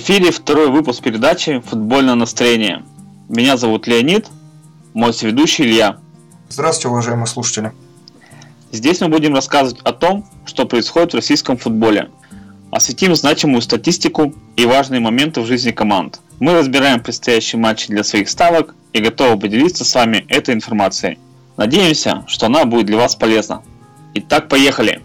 эфире второй выпуск передачи «Футбольное настроение». Меня зовут Леонид, мой соведущий Илья. Здравствуйте, уважаемые слушатели. Здесь мы будем рассказывать о том, что происходит в российском футболе. Осветим значимую статистику и важные моменты в жизни команд. Мы разбираем предстоящие матчи для своих ставок и готовы поделиться с вами этой информацией. Надеемся, что она будет для вас полезна. Итак, поехали!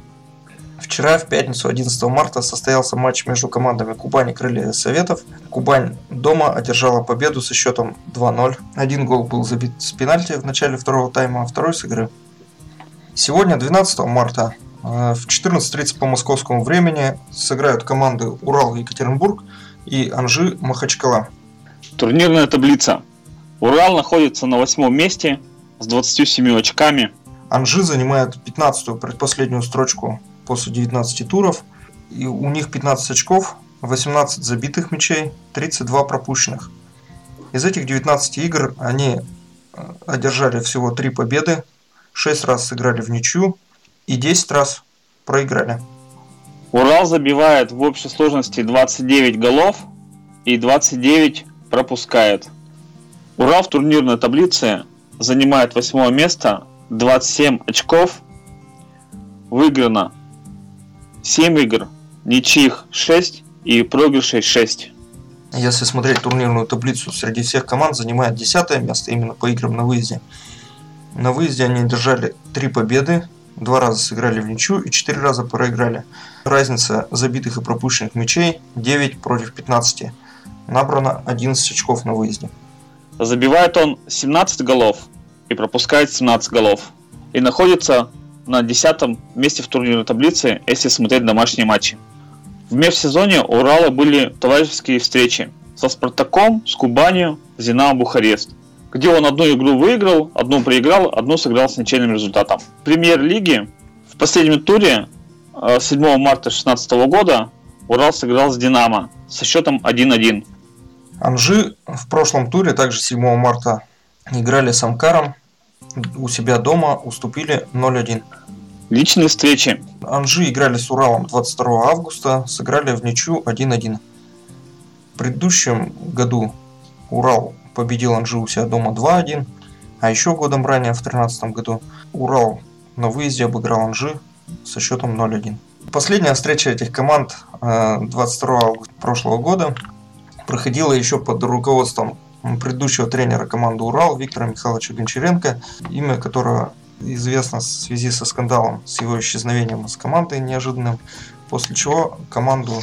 Вчера, в пятницу, 11 марта, состоялся матч между командами Кубани и Крылья Советов. Кубань дома одержала победу со счетом 2-0. Один гол был забит с пенальти в начале второго тайма, а второй с игры. Сегодня, 12 марта, э, в 14.30 по московскому времени сыграют команды Урал-Екатеринбург и Анжи-Махачкала. Турнирная таблица. Урал находится на восьмом месте с 27 очками. Анжи занимает 15-ю предпоследнюю строчку после 19 туров. И у них 15 очков, 18 забитых мячей, 32 пропущенных. Из этих 19 игр они э, одержали всего 3 победы, 6 раз сыграли в ничью и 10 раз проиграли. Урал забивает в общей сложности 29 голов и 29 пропускает. Урал в турнирной таблице занимает 8 место, 27 очков, выиграно 7 игр, ничьих 6 и проигрышей 6. Если смотреть турнирную таблицу, среди всех команд занимает 10 место именно по играм на выезде. На выезде они держали 3 победы, два раза сыграли в ничью и 4 раза проиграли. Разница забитых и пропущенных мячей 9 против 15. Набрано 11 очков на выезде. Забивает он 17 голов и пропускает 17 голов. И находится на десятом месте в турнирной таблице, если смотреть домашние матчи. В межсезонье у Урала были товарищеские встречи со Спартаком, с Кубанью, с Динамо Бухарест, где он одну игру выиграл, одну проиграл, одну сыграл с ничейным результатом. В премьер-лиге в последнем туре 7 э, марта 2016 года Урал сыграл с Динамо со счетом 1-1. Анжи в прошлом туре также 7 марта играли с Амкаром у себя дома уступили 0-1. Личные встречи. Анжи играли с Уралом 22 августа, сыграли в ничью 1-1. В предыдущем году Урал победил Анжи у себя дома 2-1, а еще годом ранее, в 2013 году, Урал на выезде обыграл Анжи со счетом 0-1. Последняя встреча этих команд 22 э, августа прошлого года проходила еще под руководством предыдущего тренера команды «Урал» Виктора Михайловича Гончаренко, имя которого известно в связи со скандалом с его исчезновением из команды неожиданным, после чего команду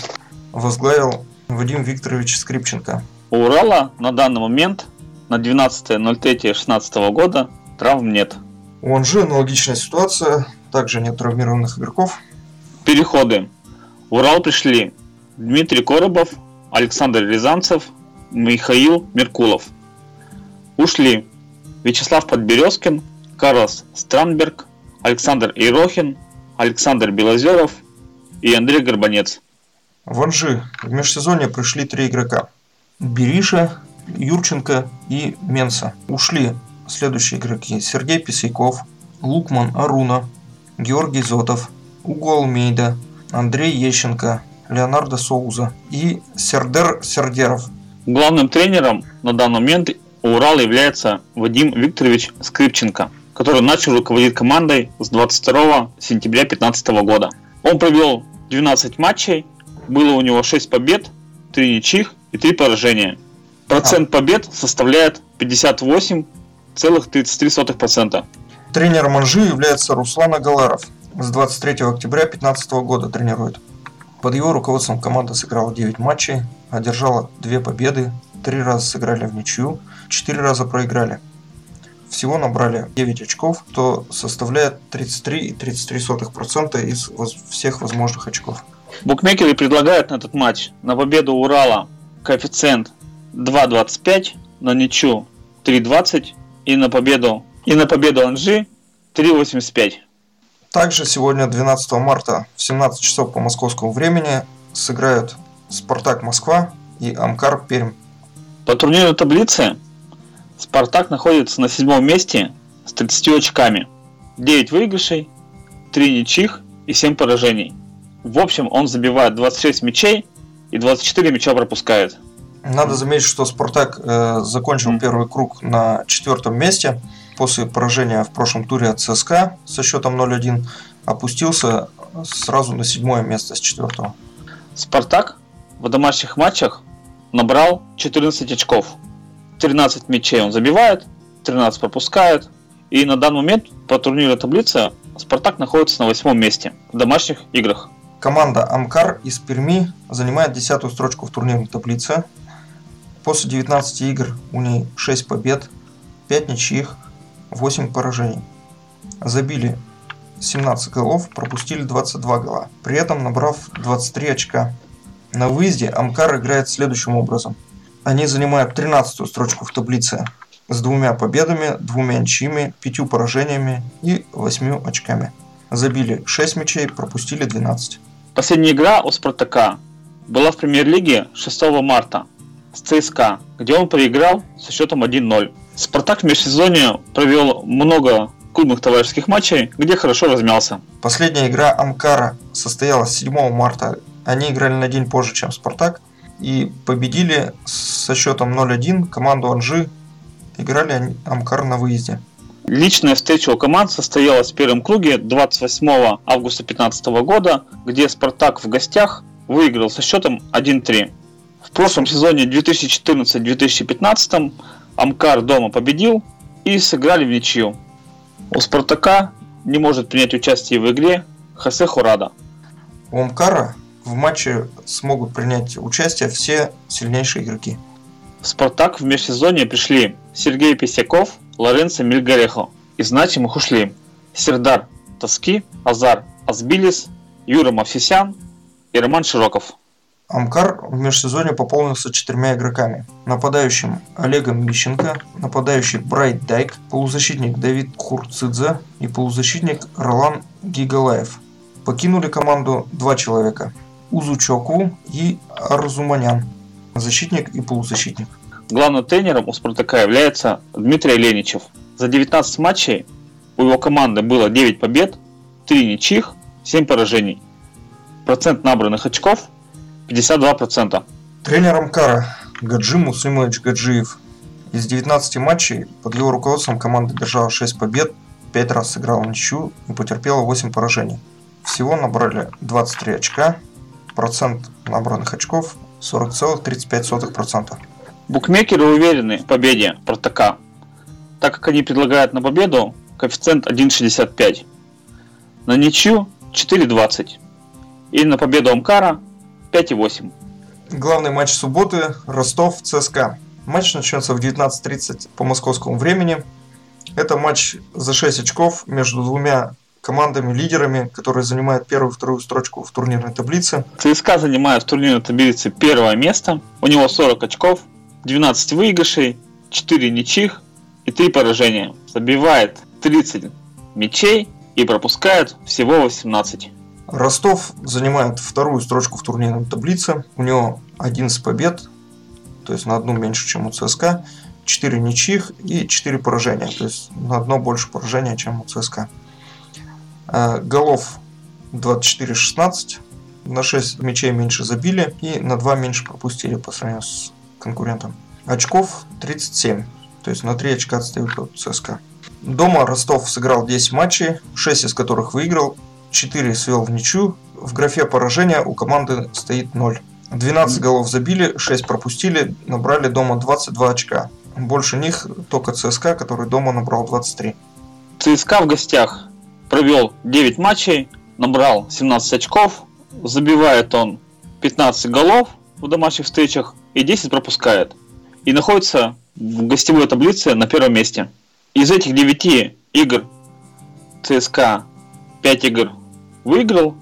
возглавил Вадим Викторович Скрипченко. У Урала на данный момент на 12.03.16 года травм нет. У Анжи аналогичная ситуация, также нет травмированных игроков. Переходы. В Урал пришли Дмитрий Коробов, Александр Рязанцев, Михаил Меркулов. Ушли Вячеслав Подберезкин, Карлос Странберг, Александр Ирохин, Александр Белозеров и Андрей Горбанец. В Анжи в межсезонье пришли три игрока. Бериша, Юрченко и Менса. Ушли следующие игроки. Сергей Писяков, Лукман Аруна, Георгий Зотов, Уго Алмейда, Андрей Ещенко, Леонардо Соуза и Сердер Сердеров – Главным тренером на данный момент у Урала является Вадим Викторович Скрипченко, который начал руководить командой с 22 сентября 2015 года. Он провел 12 матчей, было у него 6 побед, 3 ничьих и 3 поражения. Процент побед составляет 58,33%. Тренером Анжи является Руслан Агаларов. С 23 октября 2015 года тренирует. Под его руководством команда сыграла 9 матчей, одержала 2 победы, 3 раза сыграли в ничью, 4 раза проиграли. Всего набрали 9 очков, что составляет 33,33% из всех возможных очков. Букмекеры предлагают на этот матч на победу Урала коэффициент 2.25, на ничью 3.20 и на победу и на победу Анжи 3.85. Также сегодня, 12 марта, в 17 часов по московскому времени, сыграют Спартак Москва и Амкар Пермь. По турнирной таблице Спартак находится на седьмом месте с 30 очками. 9 выигрышей, 3 ничьих и 7 поражений. В общем, он забивает 26 мячей и 24 мяча пропускает. Надо заметить, что Спартак э, закончил mm. первый круг на четвертом месте. После поражения в прошлом туре от ЦСКА со счетом 0-1 опустился сразу на седьмое место с четвертого. Спартак в домашних матчах набрал 14 очков. 13 мячей он забивает, 13 пропускает. И на данный момент по турниру таблицы Спартак находится на восьмом месте в домашних играх. Команда Амкар из Перми занимает десятую строчку в турнирной таблице. После 19 игр у ней 6 побед, 5 ничьих, 8 поражений. Забили 17 голов, пропустили 22 гола, при этом набрав 23 очка. На выезде Амкар играет следующим образом. Они занимают 13 строчку в таблице с двумя победами, двумя ничьими, пятью поражениями и восьмью очками. Забили 6 мячей, пропустили 12. Последняя игра у Спартака была в премьер-лиге 6 марта с ЦСКА, где он проиграл со счетом 1-0. Спартак в межсезонье провел много клубных товарищеских матчей, где хорошо размялся. Последняя игра Амкара состоялась 7 марта. Они играли на день позже, чем Спартак. И победили со счетом 0-1 команду Анжи. Играли Амкар на выезде. Личная встреча у команд состоялась в первом круге 28 августа 2015 года, где Спартак в гостях выиграл со счетом 1-3. В прошлом сезоне 2014-2015 Амкар дома победил и сыграли в ничью. У Спартака не может принять участие в игре Хосе Хурада. У Амкара в матче смогут принять участие все сильнейшие игроки. В Спартак в межсезонье пришли Сергей Писяков, Лоренцо Мильгарехо. Из значимых ушли Сердар Тоски, Азар Азбилис, Юра Мавсисян и Роман Широков. Амкар в межсезонье пополнился четырьмя игроками. Нападающим Олегом Мищенко, нападающий Брайт Дайк, полузащитник Давид Хурцидзе и полузащитник Ролан Гигалаев. Покинули команду два человека – Узучоку и Арзуманян, защитник и полузащитник. Главным тренером у Спартака является Дмитрий Леничев. За 19 матчей у его команды было 9 побед, 3 ничьих, 7 поражений. Процент набранных очков 52%. Тренером Кара Гаджи Мусымович Гаджиев. Из 19 матчей под его руководством команда держала 6 побед, 5 раз сыграла ничью и потерпела 8 поражений. Всего набрали 23 очка, процент набранных очков 40,35%. Букмекеры уверены в победе Протака, так как они предлагают на победу коэффициент 1,65, на ничью 4,20 и на победу Амкара 5,8. Главный матч субботы – Ростов-ЦСКА. Матч начнется в 19.30 по московскому времени. Это матч за 6 очков между двумя командами-лидерами, которые занимают первую и вторую строчку в турнирной таблице. ЦСКА занимает в турнирной таблице первое место. У него 40 очков, 12 выигрышей, 4 ничьих и 3 поражения. Забивает 30 мячей и пропускает всего 18. Ростов занимает вторую строчку в турнирной таблице. У него 11 побед, то есть на одну меньше, чем у ЦСКА. 4 ничьих и 4 поражения, то есть на одно больше поражения, чем у ЦСКА. Э, голов 24-16, на 6 мячей меньше забили и на 2 меньше пропустили по сравнению с конкурентом. Очков 37, то есть на 3 очка отстают от ЦСКА. Дома Ростов сыграл 10 матчей, 6 из которых выиграл, 4 свел в ничью. В графе поражения у команды стоит 0. 12 голов забили, 6 пропустили, набрали дома 22 очка. Больше них только ЦСКА, который дома набрал 23. ЦСКА в гостях провел 9 матчей, набрал 17 очков, забивает он 15 голов в домашних встречах и 10 пропускает. И находится в гостевой таблице на первом месте. Из этих 9 игр ЦСКА 5 игр выиграл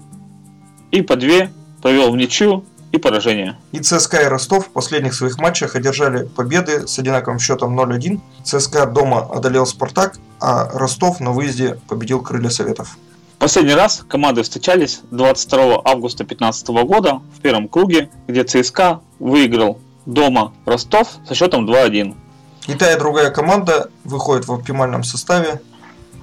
и по две провел в ничью и поражение. И ЦСКА и Ростов в последних своих матчах одержали победы с одинаковым счетом 0-1. ЦСКА дома одолел Спартак, а Ростов на выезде победил Крылья Советов. Последний раз команды встречались 22 августа 2015 года в первом круге, где ЦСКА выиграл дома Ростов со счетом 2-1. И та и другая команда выходит в оптимальном составе,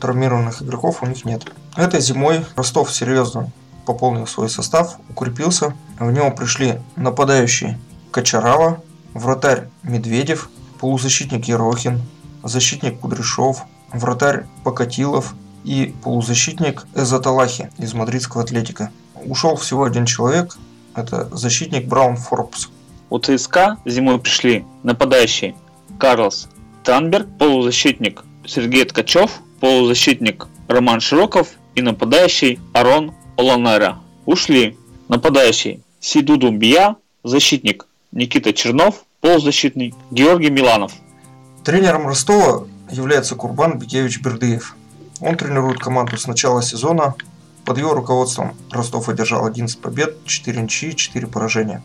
травмированных игроков у них нет. Этой зимой Ростов серьезно пополнил свой состав, укрепился. В него пришли нападающий Кочарава, вратарь Медведев, полузащитник Ерохин, защитник Кудряшов, вратарь Покатилов и полузащитник Эзаталахи из мадридского атлетика. Ушел всего один человек, это защитник Браун Форбс. У ЦСКА зимой пришли нападающий Карлос Танберг, полузащитник Сергей Ткачев, полузащитник Роман Широков и нападающий Арон Оланера. Ушли нападающий Сиду Думбия, защитник Никита Чернов, полузащитный Георгий Миланов. Тренером Ростова является Курбан Бекевич Бердыев. Он тренирует команду с начала сезона. Под его руководством Ростов одержал 11 побед, 4 ничьи, 4 поражения.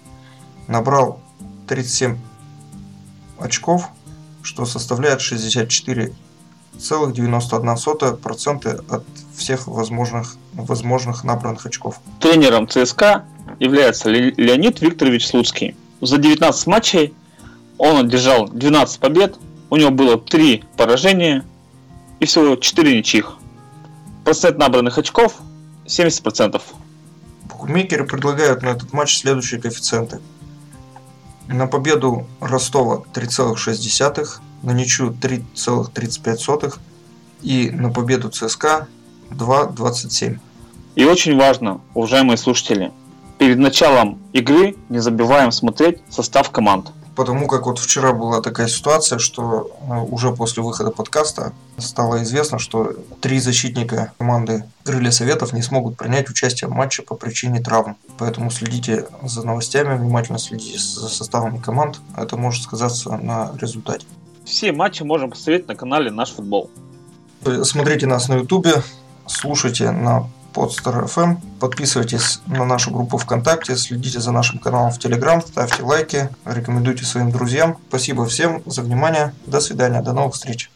Набрал 37 очков, что составляет 64,91% от всех возможных, возможных набранных очков. Тренером ЦСКА является Леонид Викторович Слуцкий. За 19 матчей он одержал 12 побед, у него было 3 поражения и всего 4 ничьих. Процент набранных очков 70%. Букмекеры предлагают на этот матч следующие коэффициенты. На победу Ростова 3,6, на ничью 3,35 и на победу ЦСКА 2,27. И очень важно, уважаемые слушатели, перед началом игры не забываем смотреть состав команд. Потому как вот вчера была такая ситуация, что э, уже после выхода подкаста стало известно, что три защитника команды Крылья Советов не смогут принять участие в матче по причине травм. Поэтому следите за новостями, внимательно следите за составами команд. Это может сказаться на результате. Все матчи можем посмотреть на канале Наш Футбол. Смотрите нас на Ютубе, слушайте на Podster FM. Подписывайтесь на нашу группу ВКонтакте, следите за нашим каналом в Телеграм, ставьте лайки, рекомендуйте своим друзьям. Спасибо всем за внимание. До свидания, до новых встреч.